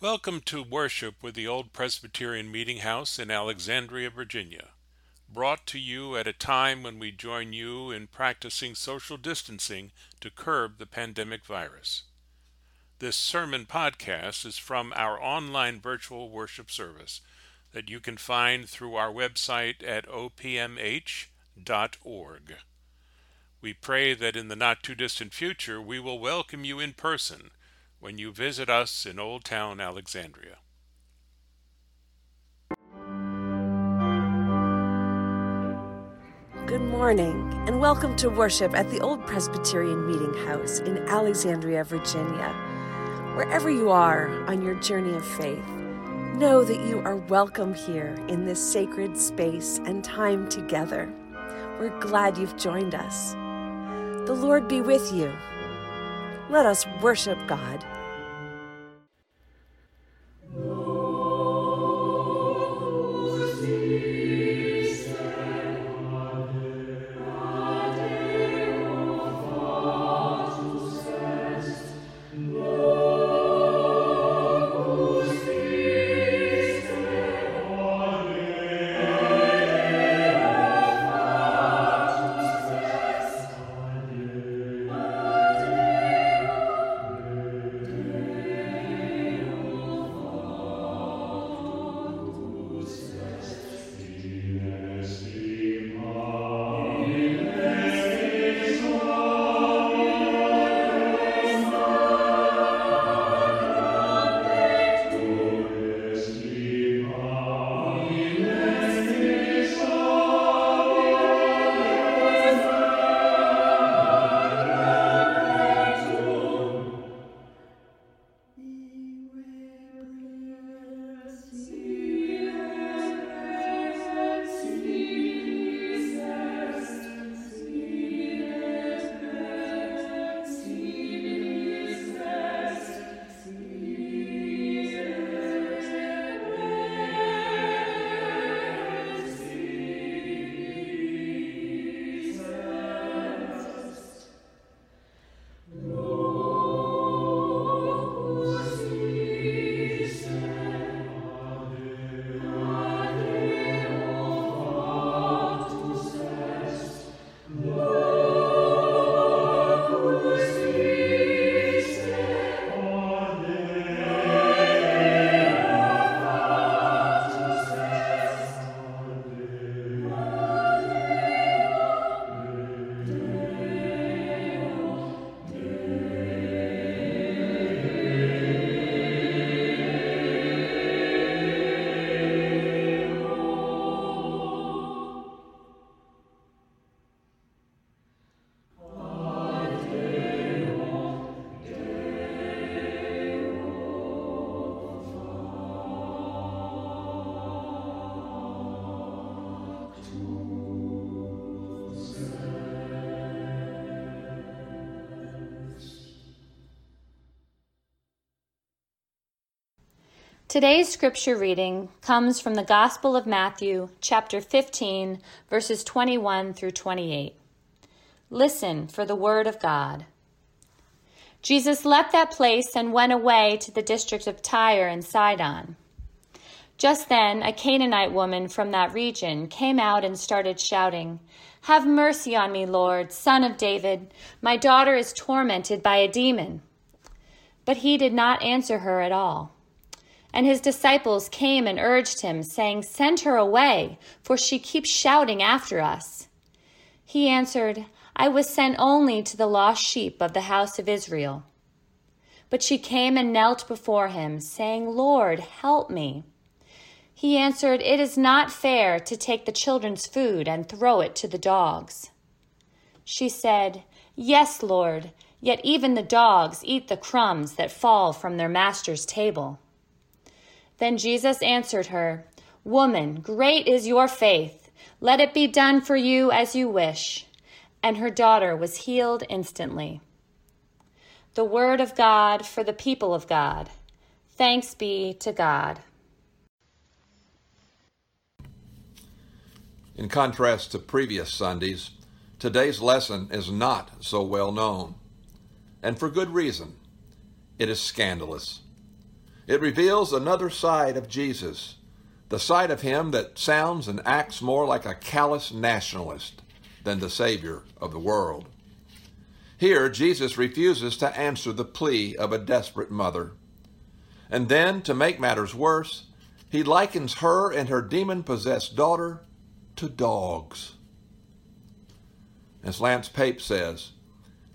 Welcome to worship with the Old Presbyterian Meeting House in Alexandria, Virginia. Brought to you at a time when we join you in practicing social distancing to curb the pandemic virus. This sermon podcast is from our online virtual worship service that you can find through our website at opmh.org. We pray that in the not too distant future we will welcome you in person when you visit us in Old Town Alexandria. Good morning, and welcome to worship at the Old Presbyterian Meeting House in Alexandria, Virginia. Wherever you are on your journey of faith, know that you are welcome here in this sacred space and time together. We're glad you've joined us. The Lord be with you. Let us worship God. Today's scripture reading comes from the Gospel of Matthew, chapter 15, verses 21 through 28. Listen for the word of God. Jesus left that place and went away to the district of Tyre and Sidon. Just then, a Canaanite woman from that region came out and started shouting, Have mercy on me, Lord, son of David. My daughter is tormented by a demon. But he did not answer her at all. And his disciples came and urged him, saying, Send her away, for she keeps shouting after us. He answered, I was sent only to the lost sheep of the house of Israel. But she came and knelt before him, saying, Lord, help me. He answered, It is not fair to take the children's food and throw it to the dogs. She said, Yes, Lord, yet even the dogs eat the crumbs that fall from their master's table. Then Jesus answered her, Woman, great is your faith. Let it be done for you as you wish. And her daughter was healed instantly. The word of God for the people of God. Thanks be to God. In contrast to previous Sundays, today's lesson is not so well known. And for good reason. It is scandalous. It reveals another side of Jesus, the side of him that sounds and acts more like a callous nationalist than the Savior of the world. Here, Jesus refuses to answer the plea of a desperate mother. And then, to make matters worse, he likens her and her demon possessed daughter to dogs. As Lance Pape says,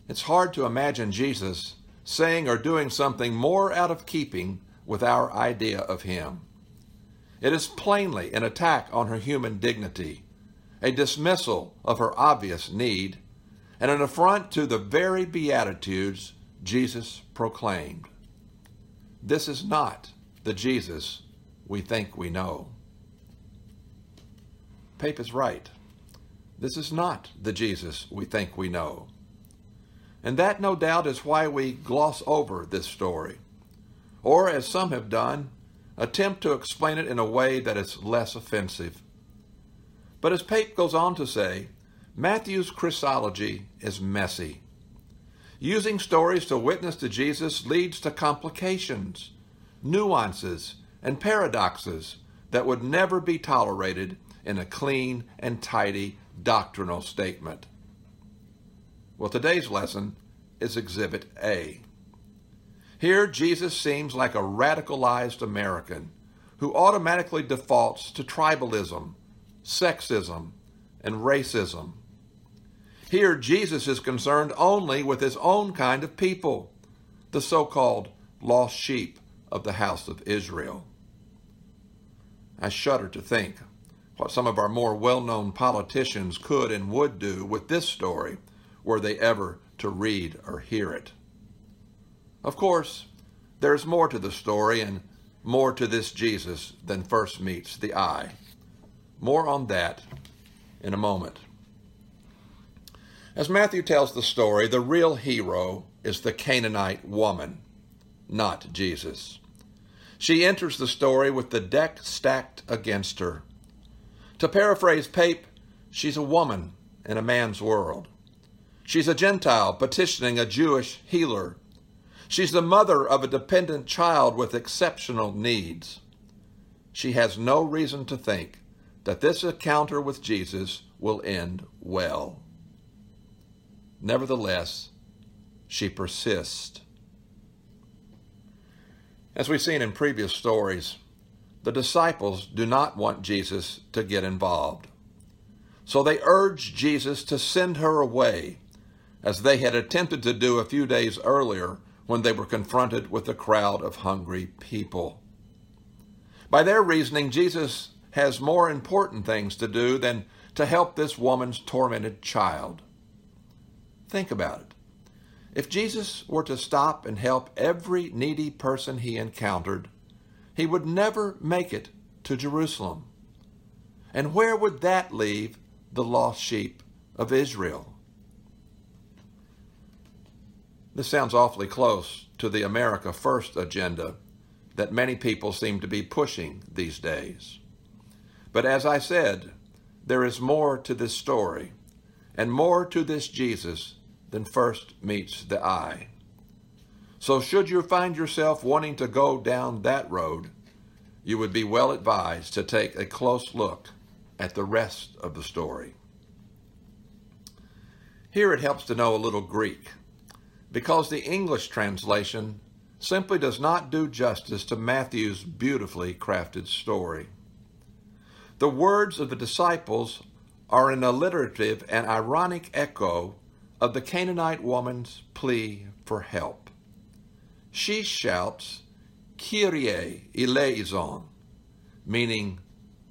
it's hard to imagine Jesus saying or doing something more out of keeping with our idea of him. It is plainly an attack on her human dignity, a dismissal of her obvious need, and an affront to the very Beatitudes Jesus proclaimed. This is not the Jesus we think we know. Pape is right. This is not the Jesus we think we know. And that, no doubt, is why we gloss over this story. Or, as some have done, attempt to explain it in a way that is less offensive. But as Pape goes on to say, Matthew's Christology is messy. Using stories to witness to Jesus leads to complications, nuances, and paradoxes that would never be tolerated in a clean and tidy doctrinal statement. Well, today's lesson is Exhibit A. Here, Jesus seems like a radicalized American who automatically defaults to tribalism, sexism, and racism. Here, Jesus is concerned only with his own kind of people, the so called lost sheep of the house of Israel. I shudder to think what some of our more well known politicians could and would do with this story were they ever to read or hear it. Of course, there's more to the story and more to this Jesus than first meets the eye. More on that in a moment. As Matthew tells the story, the real hero is the Canaanite woman, not Jesus. She enters the story with the deck stacked against her. To paraphrase Pape, she's a woman in a man's world. She's a Gentile petitioning a Jewish healer. She's the mother of a dependent child with exceptional needs. She has no reason to think that this encounter with Jesus will end well. Nevertheless, she persists. As we've seen in previous stories, the disciples do not want Jesus to get involved. So they urge Jesus to send her away as they had attempted to do a few days earlier when they were confronted with a crowd of hungry people. By their reasoning, Jesus has more important things to do than to help this woman's tormented child. Think about it. If Jesus were to stop and help every needy person he encountered, he would never make it to Jerusalem. And where would that leave the lost sheep of Israel? This sounds awfully close to the America First agenda that many people seem to be pushing these days. But as I said, there is more to this story and more to this Jesus than first meets the eye. So, should you find yourself wanting to go down that road, you would be well advised to take a close look at the rest of the story. Here it helps to know a little Greek because the English translation simply does not do justice to Matthew's beautifully crafted story. The words of the disciples are an alliterative and ironic echo of the Canaanite woman's plea for help. She shouts, Kyrie eleison, meaning,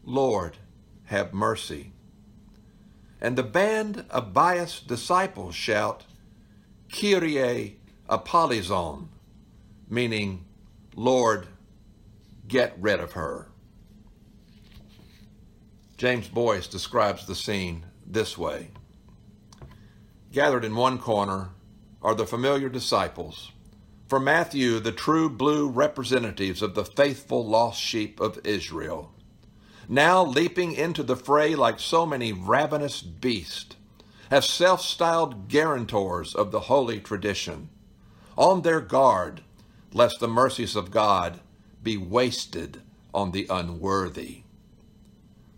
Lord, have mercy. And the band of biased disciples shout, Kyrie apolyson, meaning, Lord, get rid of her. James Boyce describes the scene this way Gathered in one corner are the familiar disciples. For Matthew, the true blue representatives of the faithful lost sheep of Israel. Now leaping into the fray like so many ravenous beasts as self styled guarantors of the holy tradition, on their guard lest the mercies of God be wasted on the unworthy.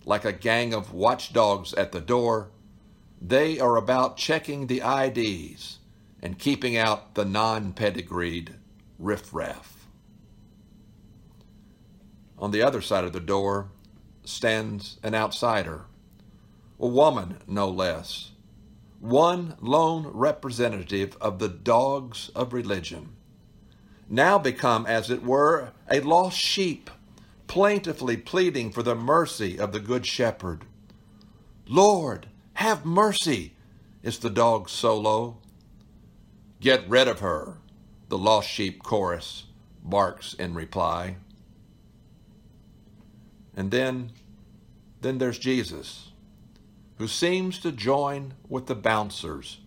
Like a gang of watchdogs at the door, they are about checking the IDs and keeping out the non pedigreed riffraff. On the other side of the door stands an outsider, a woman no less, one lone representative of the dogs of religion, now become, as it were, a lost sheep, plaintively pleading for the mercy of the Good Shepherd. Lord, have mercy, is the dog's solo. Get rid of her, the lost sheep chorus barks in reply. And then, then there's Jesus, who seems to join with the bouncers,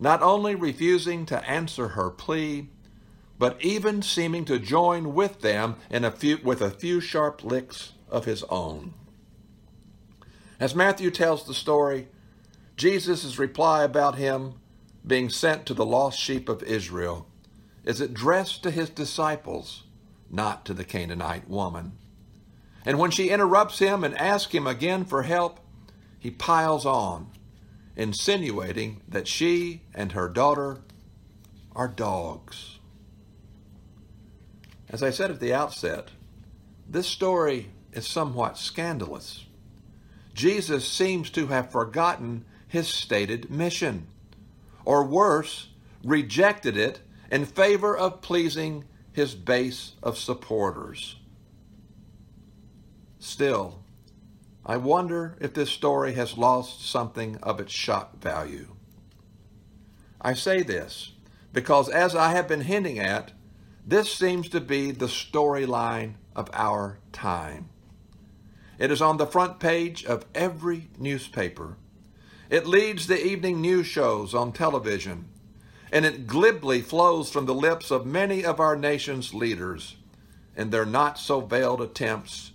not only refusing to answer her plea, but even seeming to join with them in a few, with a few sharp licks of his own. As Matthew tells the story, Jesus' reply about him being sent to the lost sheep of Israel is addressed to his disciples, not to the Canaanite woman. And when she interrupts him and asks him again for help, he piles on, insinuating that she and her daughter are dogs. As I said at the outset, this story is somewhat scandalous. Jesus seems to have forgotten his stated mission, or worse, rejected it in favor of pleasing his base of supporters. Still, I wonder if this story has lost something of its shock value. I say this because, as I have been hinting at, this seems to be the storyline of our time. It is on the front page of every newspaper. It leads the evening news shows on television, and it glibly flows from the lips of many of our nation's leaders in their not so veiled attempts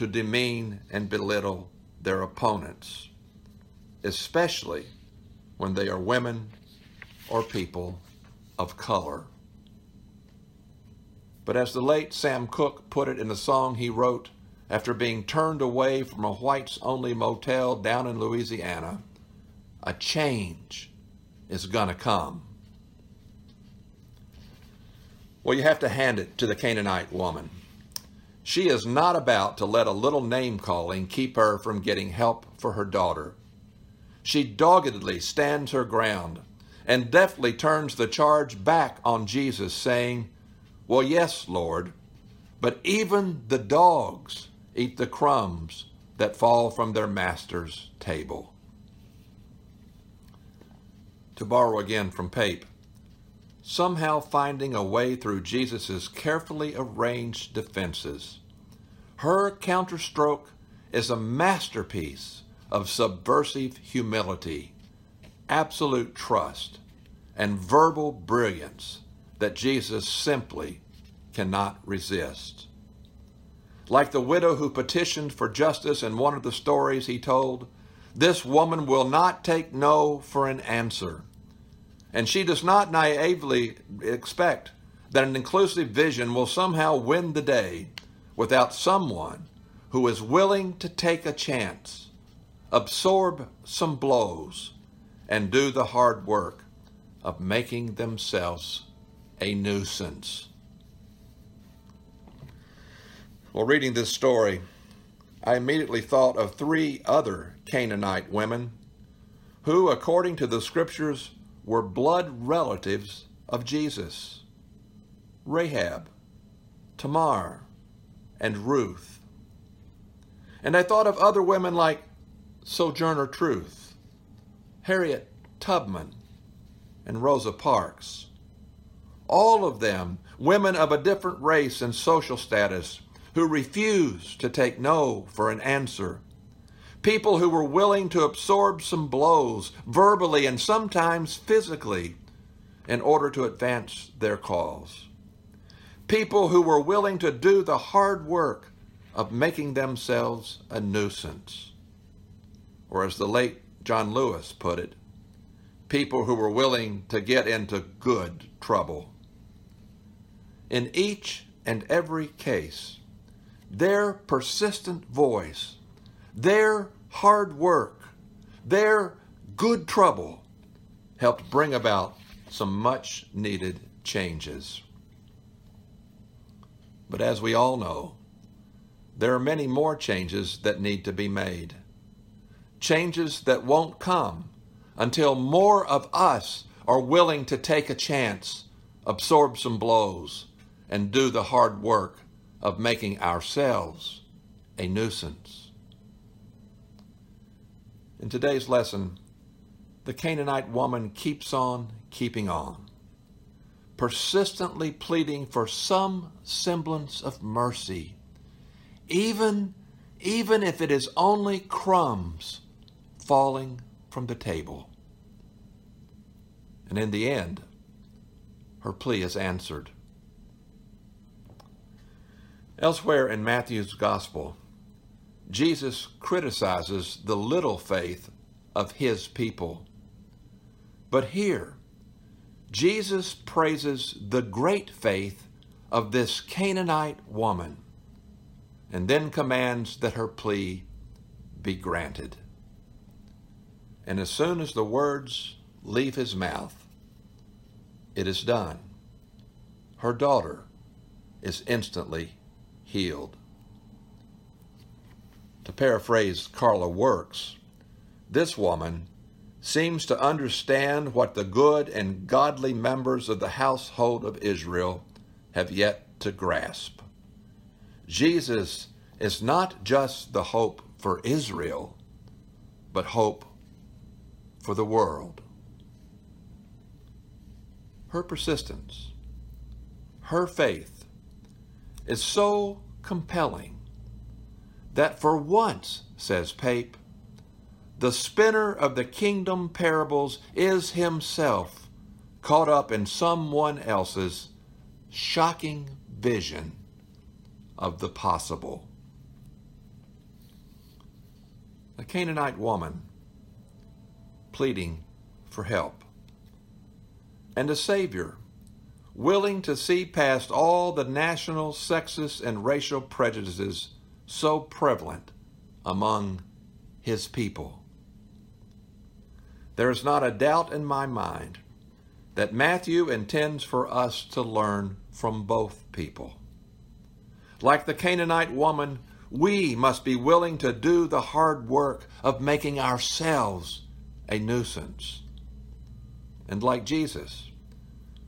to demean and belittle their opponents, especially when they are women or people of color. But as the late Sam Cooke put it in the song he wrote after being turned away from a whites only motel down in Louisiana, a change is going to come. Well, you have to hand it to the Canaanite woman. She is not about to let a little name calling keep her from getting help for her daughter. She doggedly stands her ground and deftly turns the charge back on Jesus, saying, Well, yes, Lord, but even the dogs eat the crumbs that fall from their master's table. To borrow again from Pape, somehow finding a way through Jesus' carefully arranged defenses. Her counterstroke is a masterpiece of subversive humility, absolute trust, and verbal brilliance that Jesus simply cannot resist. Like the widow who petitioned for justice in one of the stories he told, this woman will not take no for an answer. And she does not naively expect that an inclusive vision will somehow win the day without someone who is willing to take a chance, absorb some blows, and do the hard work of making themselves a nuisance. Well, reading this story, I immediately thought of three other Canaanite women who, according to the scriptures, were blood relatives of Jesus Rahab, Tamar, and Ruth. And I thought of other women like Sojourner Truth, Harriet Tubman, and Rosa Parks. All of them women of a different race and social status who refused to take no for an answer. People who were willing to absorb some blows, verbally and sometimes physically, in order to advance their cause people who were willing to do the hard work of making themselves a nuisance. Or as the late John Lewis put it, people who were willing to get into good trouble. In each and every case, their persistent voice, their hard work, their good trouble helped bring about some much needed changes. But as we all know, there are many more changes that need to be made. Changes that won't come until more of us are willing to take a chance, absorb some blows, and do the hard work of making ourselves a nuisance. In today's lesson, the Canaanite woman keeps on keeping on, persistently pleading for some semblance of mercy, even, even if it is only crumbs falling from the table. And in the end, her plea is answered. Elsewhere in Matthew's Gospel, Jesus criticizes the little faith of his people. But here, Jesus praises the great faith of this Canaanite woman and then commands that her plea be granted. And as soon as the words leave his mouth, it is done. Her daughter is instantly healed. To paraphrase Carla Works, this woman seems to understand what the good and godly members of the household of Israel have yet to grasp. Jesus is not just the hope for Israel, but hope for the world. Her persistence, her faith is so compelling that for once, says Pape, the spinner of the kingdom parables is himself caught up in someone else's shocking vision of the possible. A Canaanite woman pleading for help, and a Savior willing to see past all the national, sexist, and racial prejudices so prevalent among his people. There is not a doubt in my mind that Matthew intends for us to learn from both people. Like the Canaanite woman, we must be willing to do the hard work of making ourselves a nuisance. And like Jesus,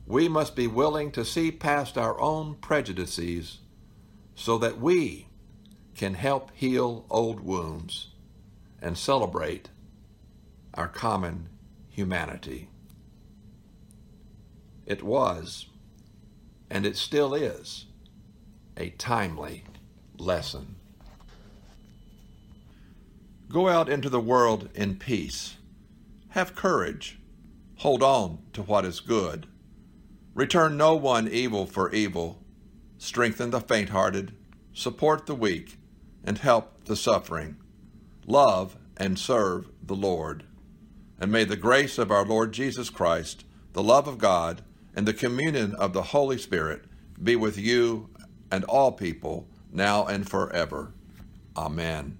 we must be willing to see past our own prejudices so that we can help heal old wounds and celebrate our common humanity. It was, and it still is, a timely lesson. Go out into the world in peace. Have courage. Hold on to what is good. Return no one evil for evil. Strengthen the faint hearted. Support the weak. And help the suffering. Love and serve the Lord. And may the grace of our Lord Jesus Christ, the love of God, and the communion of the Holy Spirit be with you and all people now and forever. Amen.